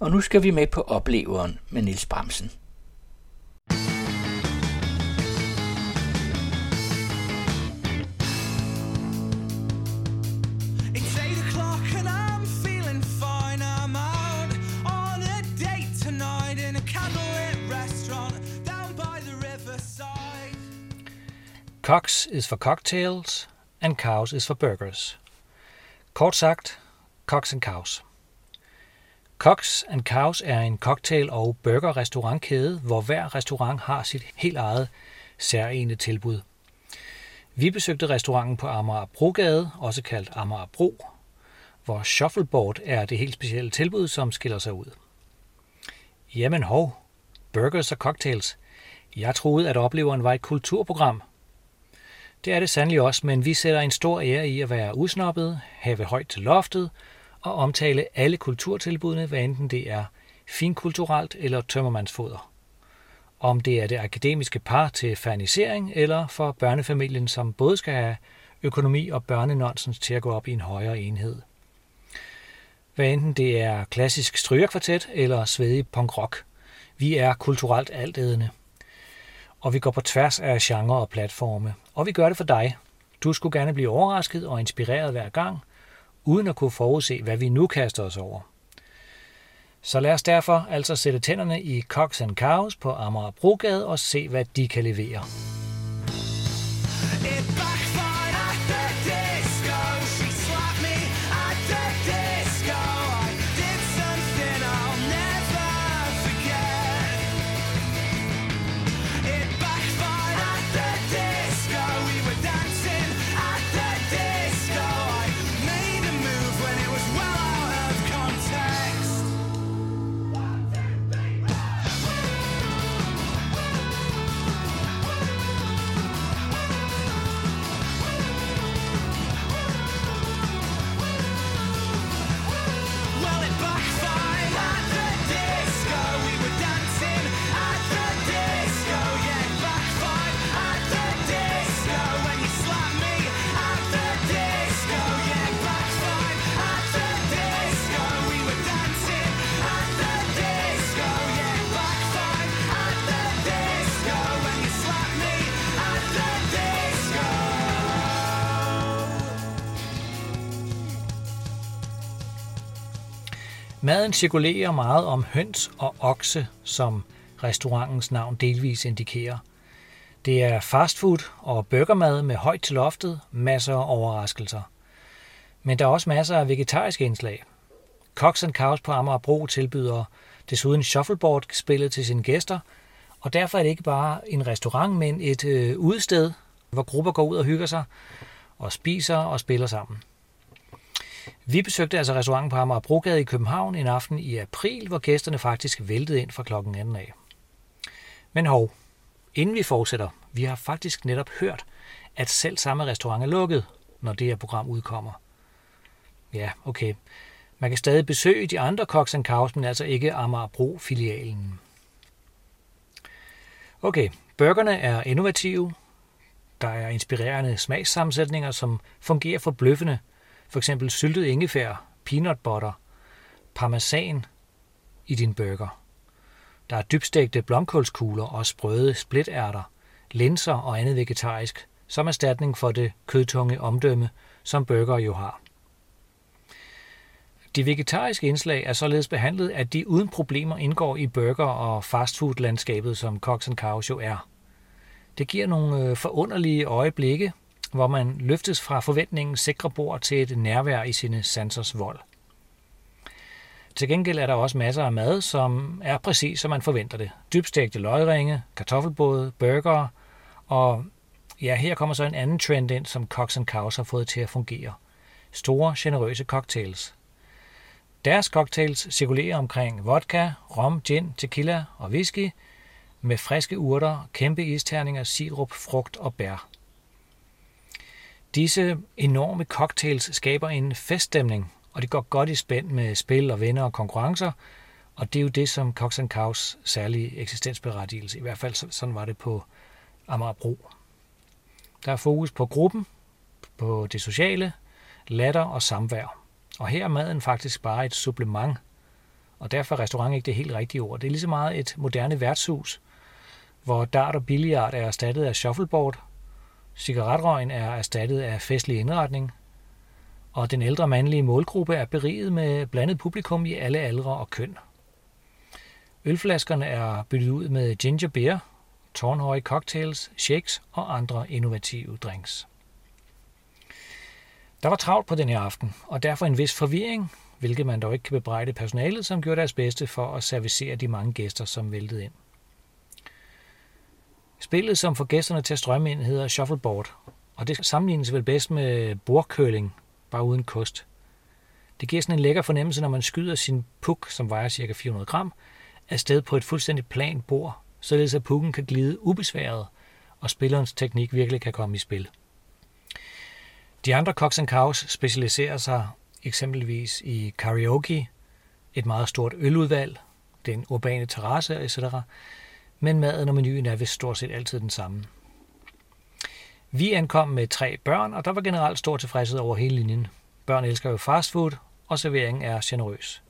Og nu skal vi med på opleveren med Nils Bramsen. It's eight o'clock and I'm feeling fine. I'm out on a date tonight in a candlelit restaurant down by the riverside. Cox is for cocktails, and cows is for burgers. Kort sagt, Cox and Cows. Cox and Cows er en cocktail- og burgerrestaurantkæde, hvor hver restaurant har sit helt eget særlige tilbud. Vi besøgte restauranten på Amager Brogade, også kaldt Amager Bro, hvor shuffleboard er det helt specielle tilbud, som skiller sig ud. Jamen hov, burgers og cocktails. Jeg troede, at opleveren var et kulturprogram. Det er det sandelig også, men vi sætter en stor ære i at være usnoppet, have højt til loftet og omtale alle kulturtilbudene, hvad enten det er finkulturelt eller tømmermandsfoder. Om det er det akademiske par til fernisering eller for børnefamilien, som både skal have økonomi og børnenonsens til at gå op i en højere enhed. Hvad enten det er klassisk strygerkvartet eller svedig punk rock. Vi er kulturelt altædende. Og vi går på tværs af genre og platforme. Og vi gør det for dig. Du skulle gerne blive overrasket og inspireret hver gang, uden at kunne forudse, hvad vi nu kaster os over. Så lad os derfor altså sætte tænderne i Cox and Cows på Amager Brogade og se, hvad de kan levere. Maden cirkulerer meget om høns og okse, som restaurantens navn delvis indikerer. Det er fastfood og burgermad med højt til loftet, masser af overraskelser. Men der er også masser af vegetariske indslag. Cox and Cows på Amagerbro tilbyder desuden shuffleboard-spillet til sine gæster, og derfor er det ikke bare en restaurant, men et øh, udsted, hvor grupper går ud og hygger sig og spiser og spiller sammen. Vi besøgte altså restauranten på Amager Brogade i København en aften i april, hvor gæsterne faktisk væltede ind fra klokken 2 af. Men hov, inden vi fortsætter, vi har faktisk netop hørt, at selv samme restaurant er lukket, når det her program udkommer. Ja, okay. Man kan stadig besøge de andre Cox Cows, men altså ikke Amagerbro-filialen. Okay, burgerne er innovative. Der er inspirerende smagssammensætninger, som fungerer forbløffende. For eksempel syltet ingefær, peanut butter, parmesan i din burger. Der er dybstegte blomkålskugler og sprøde splitærter, linser og andet vegetarisk, som erstatning for det kødtunge omdømme, som burger jo har. De vegetariske indslag er således behandlet, at de uden problemer indgår i burger- og fastfood-landskabet, som Cox Cows jo er. Det giver nogle øh, forunderlige øjeblikke, hvor man løftes fra forventningens sikre bord til et nærvær i sine sansers vold. Til gengæld er der også masser af mad, som er præcis som man forventer det. Dybstegte løgringe, kartoffelbåde, burger og ja, her kommer så en anden trend ind, som Cox Cows har fået til at fungere. Store, generøse cocktails. Deres cocktails cirkulerer omkring vodka, rom, gin, tequila og whisky med friske urter, kæmpe isterninger, sirup, frugt og bær. Disse enorme cocktails skaber en feststemning, og det går godt i spænd med spil og venner og konkurrencer, og det er jo det, som Cox Cows særlige eksistensberettigelse, i hvert fald sådan var det på Amagerbro. Der er fokus på gruppen, på det sociale, latter og samvær. Og her er maden faktisk bare et supplement, og derfor er restaurant ikke det helt rigtige ord. Det er lige så meget et moderne værtshus, hvor dart og billiard er erstattet af shuffleboard, cigaretrøgen er erstattet af festlig indretning, og den ældre mandlige målgruppe er beriget med blandet publikum i alle aldre og køn. Ølflaskerne er byttet ud med ginger beer, tårnhøje cocktails, shakes og andre innovative drinks. Der var travlt på den her aften, og derfor en vis forvirring, hvilket man dog ikke kan bebrejde personalet, som gjorde deres bedste for at servicere de mange gæster, som væltede ind. Spillet, som får gæsterne til at strømme ind, hedder shuffleboard, og det sammenlignes vel bedst med bordkøling, bare uden kost. Det giver sådan en lækker fornemmelse, når man skyder sin puk, som vejer ca. 400 gram, afsted på et fuldstændig plant bord, således at pukken kan glide ubesværet, og spillerens teknik virkelig kan komme i spil. De andre Cox Cows specialiserer sig eksempelvis i karaoke, et meget stort øludvalg, den urbane terrasse etc., men maden og menuen er vist stort set altid den samme. Vi ankom med tre børn, og der var generelt stor tilfredshed over hele linjen. Børn elsker jo fastfood, og serveringen er generøs.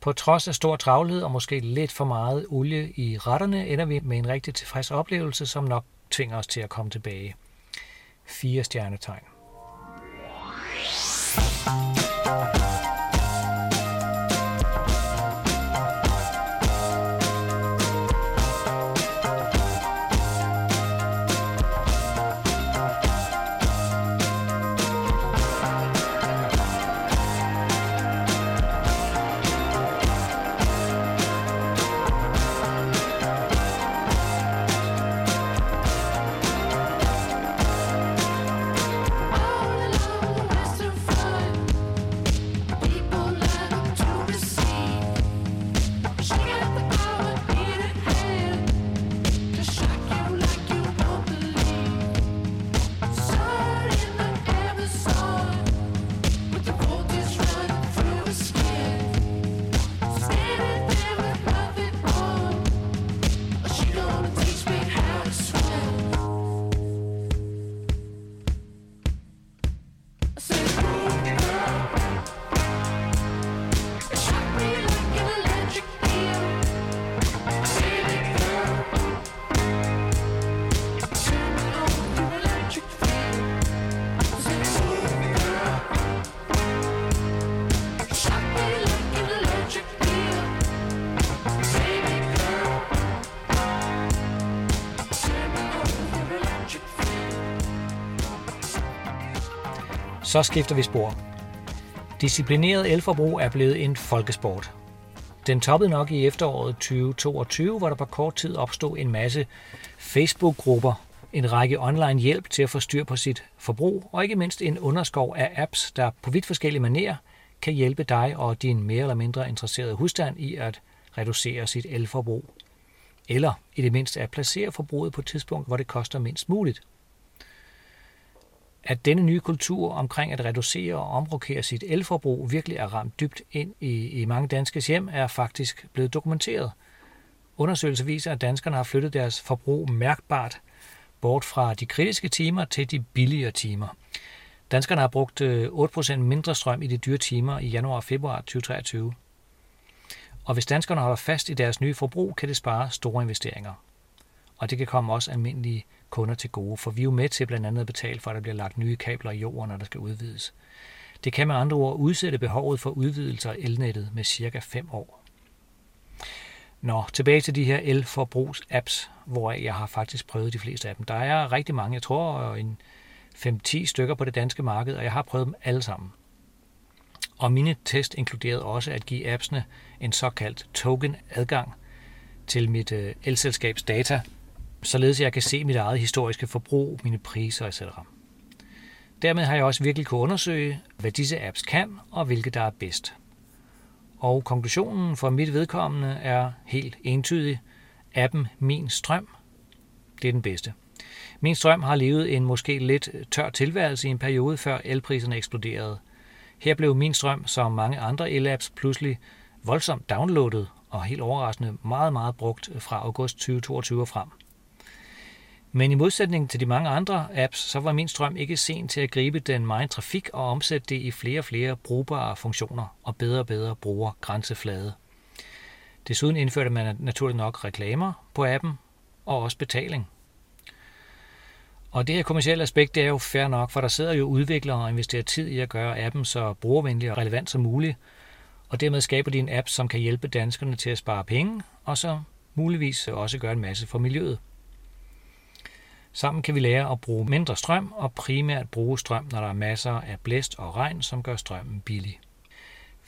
På trods af stor travlhed og måske lidt for meget olie i retterne, ender vi med en rigtig tilfreds oplevelse, som nok tvinger os til at komme tilbage. Fire stjernetegn. She Så skifter vi spor. Disciplineret elforbrug er blevet en folkesport. Den toppede nok i efteråret 2022, hvor der på kort tid opstod en masse Facebook-grupper, en række online hjælp til at få styr på sit forbrug, og ikke mindst en underskov af apps, der på vidt forskellige manerer kan hjælpe dig og din mere eller mindre interesserede husstand i at reducere sit elforbrug. Eller i det mindste at placere forbruget på et tidspunkt, hvor det koster mindst muligt. At denne nye kultur omkring at reducere og omrokere sit elforbrug virkelig er ramt dybt ind i, i mange danskers hjem, er faktisk blevet dokumenteret. Undersøgelser viser, at danskerne har flyttet deres forbrug mærkbart bort fra de kritiske timer til de billigere timer. Danskerne har brugt øh, 8% mindre strøm i de dyre timer i januar og februar 2023. Og hvis danskerne holder fast i deres nye forbrug, kan det spare store investeringer. Og det kan komme også almindelige kunder til gode, for vi er jo med til blandt andet at betale for, at der bliver lagt nye kabler i jorden, når der skal udvides. Det kan med andre ord udsætte behovet for udvidelser af elnettet med cirka 5 år. Nå, tilbage til de her elforbrugs-apps, hvor jeg har faktisk prøvet de fleste af dem. Der er rigtig mange, jeg tror en 5-10 stykker på det danske marked, og jeg har prøvet dem alle sammen. Og mine test inkluderede også at give appsene en såkaldt token-adgang til mit øh, elselskabs data, således jeg kan se mit eget historiske forbrug, mine priser etc. Dermed har jeg også virkelig kunne undersøge, hvad disse apps kan og hvilke der er bedst. Og konklusionen for mit vedkommende er helt entydig. Appen Min Strøm, det er den bedste. Min Strøm har levet en måske lidt tør tilværelse i en periode, før elpriserne eksploderede. Her blev Min Strøm, som mange andre el-apps, pludselig voldsomt downloadet og helt overraskende meget, meget brugt fra august 2022 og frem. Men i modsætning til de mange andre apps, så var min strøm ikke sen til at gribe den meget trafik og omsætte det i flere og flere brugbare funktioner og bedre og bedre bruger grænseflade. Desuden indførte man naturligt nok reklamer på appen og også betaling. Og det her kommercielle aspekt, det er jo fair nok, for der sidder jo udviklere og investerer tid i at gøre appen så brugervenlig og relevant som muligt, og dermed skaber de en app, som kan hjælpe danskerne til at spare penge, og så muligvis også gøre en masse for miljøet. Sammen kan vi lære at bruge mindre strøm og primært bruge strøm, når der er masser af blæst og regn, som gør strømmen billig.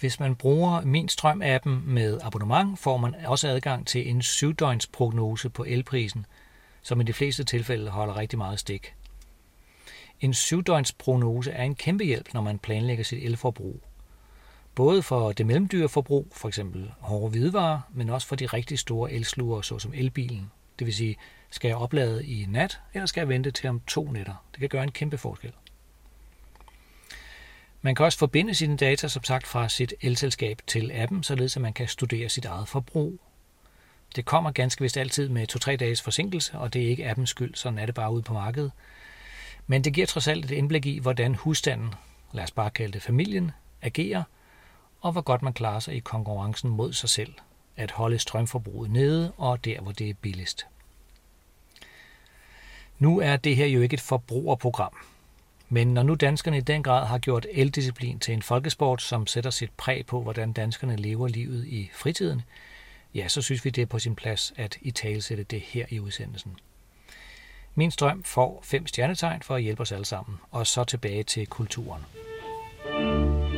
Hvis man bruger Min Strøm-appen med abonnement, får man også adgang til en 7-døgns prognose på elprisen, som i de fleste tilfælde holder rigtig meget stik. En 7-døgns prognose er en kæmpe hjælp, når man planlægger sit elforbrug. Både for det mellemdyre forbrug, f.eks. hårde hvidevarer, men også for de rigtig store elsluger, såsom elbilen. Det vil sige, skal jeg oplade i nat, eller skal jeg vente til om to nætter? Det kan gøre en kæmpe forskel. Man kan også forbinde sine data, som sagt, fra sit elselskab til appen, således at man kan studere sit eget forbrug. Det kommer ganske vist altid med 2-3 dages forsinkelse, og det er ikke appens skyld, sådan er det bare ude på markedet. Men det giver trods alt et indblik i, hvordan husstanden, lad os bare kalde det familien, agerer, og hvor godt man klarer sig i konkurrencen mod sig selv, at holde strømforbruget nede og der, hvor det er billigst. Nu er det her jo ikke et forbrugerprogram, men når nu danskerne i den grad har gjort eldisciplin til en folkesport, som sætter sit præg på, hvordan danskerne lever livet i fritiden, ja, så synes vi, det er på sin plads at i talesætte det her i udsendelsen. Min strøm får fem stjernetegn for at hjælpe os alle sammen, og så tilbage til kulturen. Jeg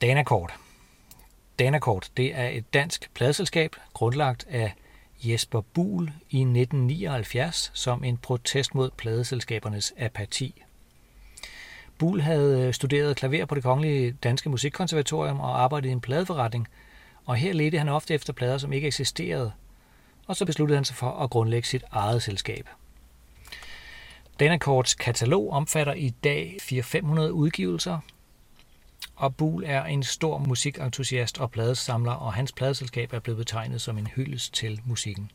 Danakort. Danakort, det er et dansk pladselskab, grundlagt af Jesper Buhl i 1979 som en protest mod pladeselskabernes apati. Buhl havde øh, studeret klaver på det kongelige danske musikkonservatorium og arbejdet i en pladeforretning, og her ledte han ofte efter plader, som ikke eksisterede, og så besluttede han sig for at grundlægge sit eget selskab. Danakorts katalog omfatter i dag 400-500 udgivelser, og Buhl er en stor musikentusiast og pladesamler, og hans pladeselskab er blevet betegnet som en hyldest til musikken.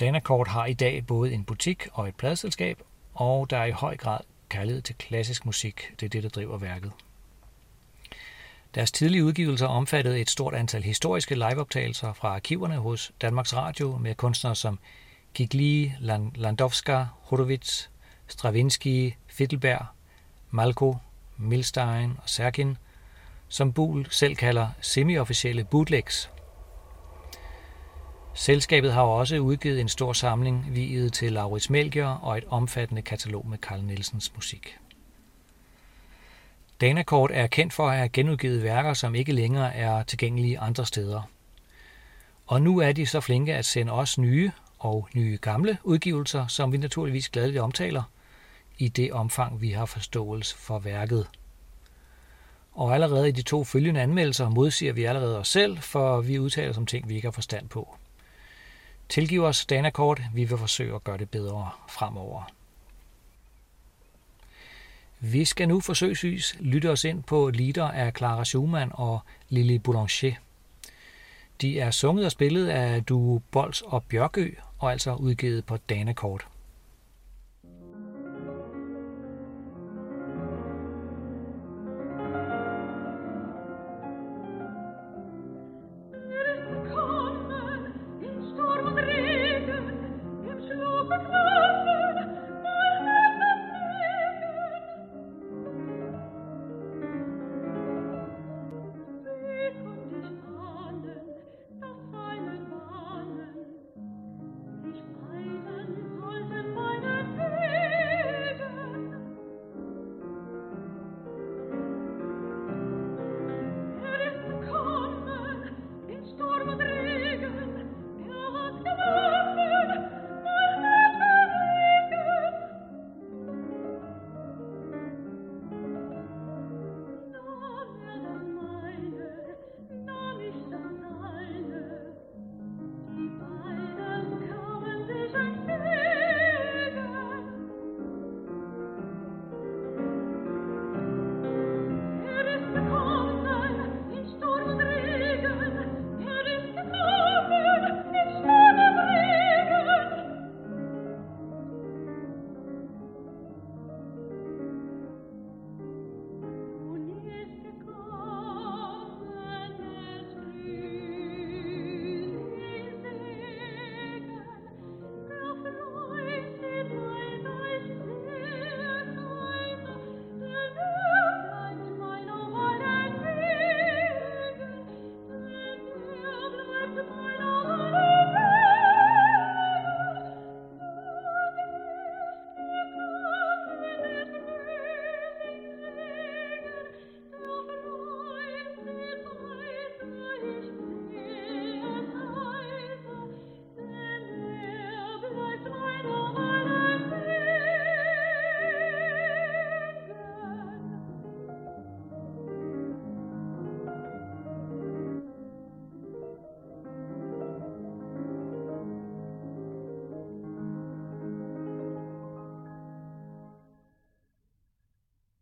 Danakort har i dag både en butik og et pladeselskab, og der er i høj grad kærlighed til klassisk musik. Det er det, der driver værket. Deres tidlige udgivelser omfattede et stort antal historiske liveoptagelser fra arkiverne hos Danmarks Radio med kunstnere som Gigli, Landowska, Horowitz, Stravinsky, Fittelberg, Malko, Milstein og Serkin, som Bul selv kalder semi-officielle bootlegs. Selskabet har også udgivet en stor samling viet til Laurits Melchior og et omfattende katalog med Carl Nielsens musik. Danakort er kendt for at have genudgivet værker, som ikke længere er tilgængelige andre steder. Og nu er de så flinke at sende os nye og nye gamle udgivelser, som vi naturligvis gladeligt omtaler, i det omfang vi har forståelse for værket. Og allerede i de to følgende anmeldelser modsiger vi allerede os selv, for vi udtaler som ting, vi ikke har forstand på. Tilgiv os Danakort, vi vil forsøge at gøre det bedre fremover. Vi skal nu forsøgsvis lytte os ind på lieder af Clara Schumann og Lili Boulanger. De er sunget og spillet af du Bols og Bjørkø, og altså udgivet på Danakort.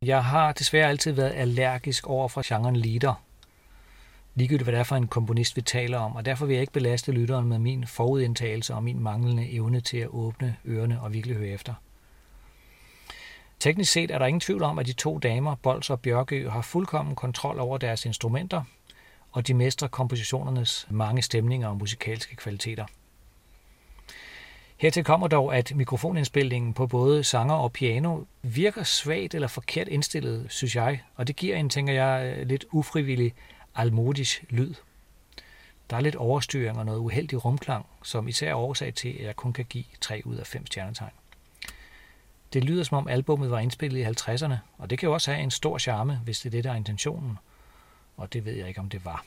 Jeg har desværre altid været allergisk over for genren lieder. Ligegyldigt hvad det er for en komponist, vi taler om, og derfor vil jeg ikke belaste lytteren med min forudindtagelse og min manglende evne til at åbne ørerne og virkelig høre efter. Teknisk set er der ingen tvivl om, at de to damer, Bols og Bjørgø, har fuldkommen kontrol over deres instrumenter, og de mestrer kompositionernes mange stemninger og musikalske kvaliteter. Hertil kommer dog, at mikrofonindspilningen på både sanger og piano virker svagt eller forkert indstillet, synes jeg, og det giver en, tænker jeg, øh, lidt ufrivillig almodisk lyd. Der er lidt overstyring og noget uheldig rumklang, som især er årsag til, at jeg kun kan give 3 ud af 5 stjernetegn. Det lyder som om albummet var indspillet i 50'erne, og det kan jo også have en stor charme, hvis det er det, der er intentionen. Og det ved jeg ikke, om det var.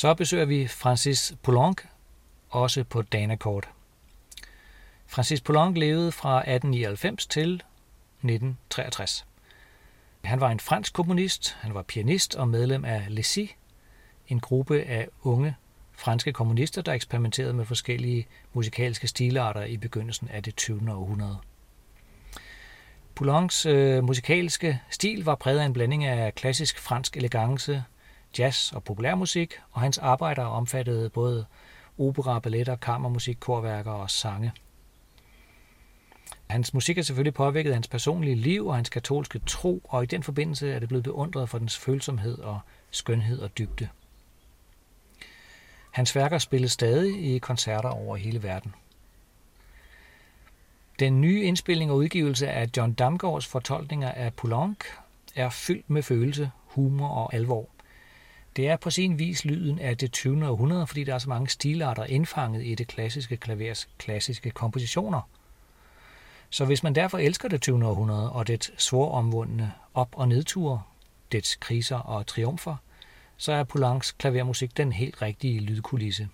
Så besøger vi Francis Poulenc, også på Danakort. Francis Poulenc levede fra 1899 til 1963. Han var en fransk komponist, han var pianist og medlem af Lessie, en gruppe af unge franske kommunister, der eksperimenterede med forskellige musikalske stilarter i begyndelsen af det 20. århundrede. Poulencs øh, musikalske stil var præget af en blanding af klassisk fransk elegance, jazz og populærmusik, og hans arbejder omfattede både opera, balletter, kammermusik, korværker og sange. Hans musik har selvfølgelig påvirket hans personlige liv og hans katolske tro, og i den forbindelse er det blevet beundret for dens følsomhed og skønhed og dybde. Hans værker spilles stadig i koncerter over hele verden. Den nye indspilning og udgivelse af John Damgaards fortolkninger af Poulenc er fyldt med følelse, humor og alvor. Det er på sin vis lyden af det 20. århundrede, fordi der er så mange stilarter indfanget i det klassiske klavers klassiske kompositioner. Så hvis man derfor elsker det 20. århundrede og det svoromvundne op- og nedture, dets kriser og triumfer, så er Poulencs klavermusik den helt rigtige lydkulisse.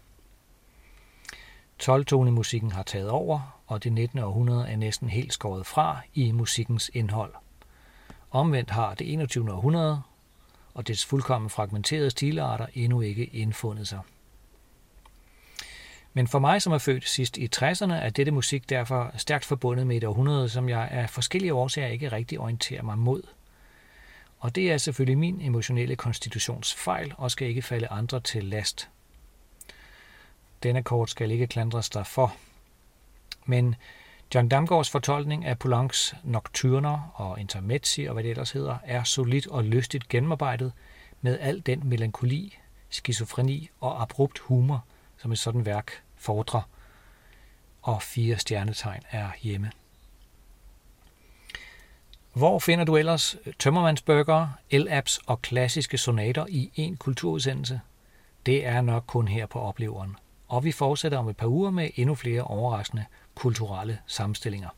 12-tonemusikken har taget over, og det 19. århundrede er næsten helt skåret fra i musikkens indhold. Omvendt har det 21. århundrede og dets fuldkommen fragmenterede stilarter endnu ikke indfundet sig. Men for mig, som er født sidst i 60'erne, er dette musik derfor stærkt forbundet med et århundrede, som jeg af forskellige årsager ikke rigtig orienterer mig mod. Og det er selvfølgelig min emotionelle konstitutionsfejl og skal ikke falde andre til last. Denne kort skal ikke klandres derfor. Men John Damgaards fortolkning af Poulencs nocturner og intermezzi og hvad det ellers hedder, er solidt og lystigt gennemarbejdet med al den melankoli, skizofreni og abrupt humor, som et sådan værk fordrer. Og fire stjernetegn er hjemme. Hvor finder du ellers tømmermandsbøger, el-apps og klassiske sonater i en kulturudsendelse? Det er nok kun her på opleveren. Og vi fortsætter om et par uger med endnu flere overraskende kulturelle sammenstillinger.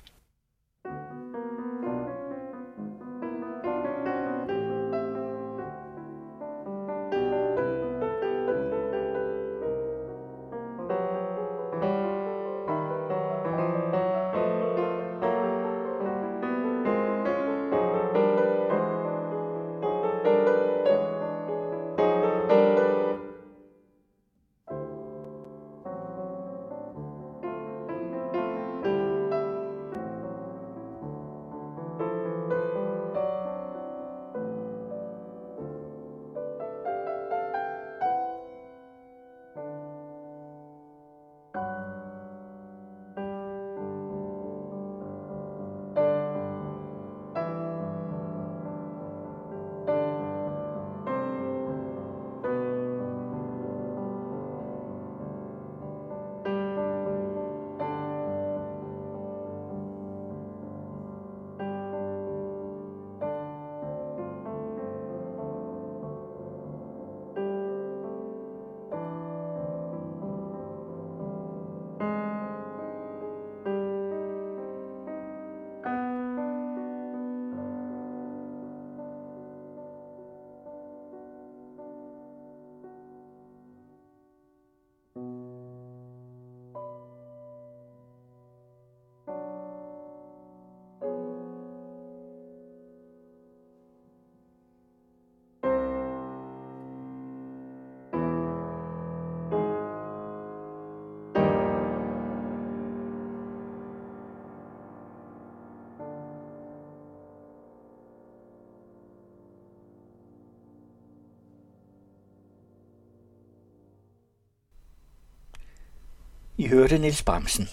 I hørte Niels Bramsen.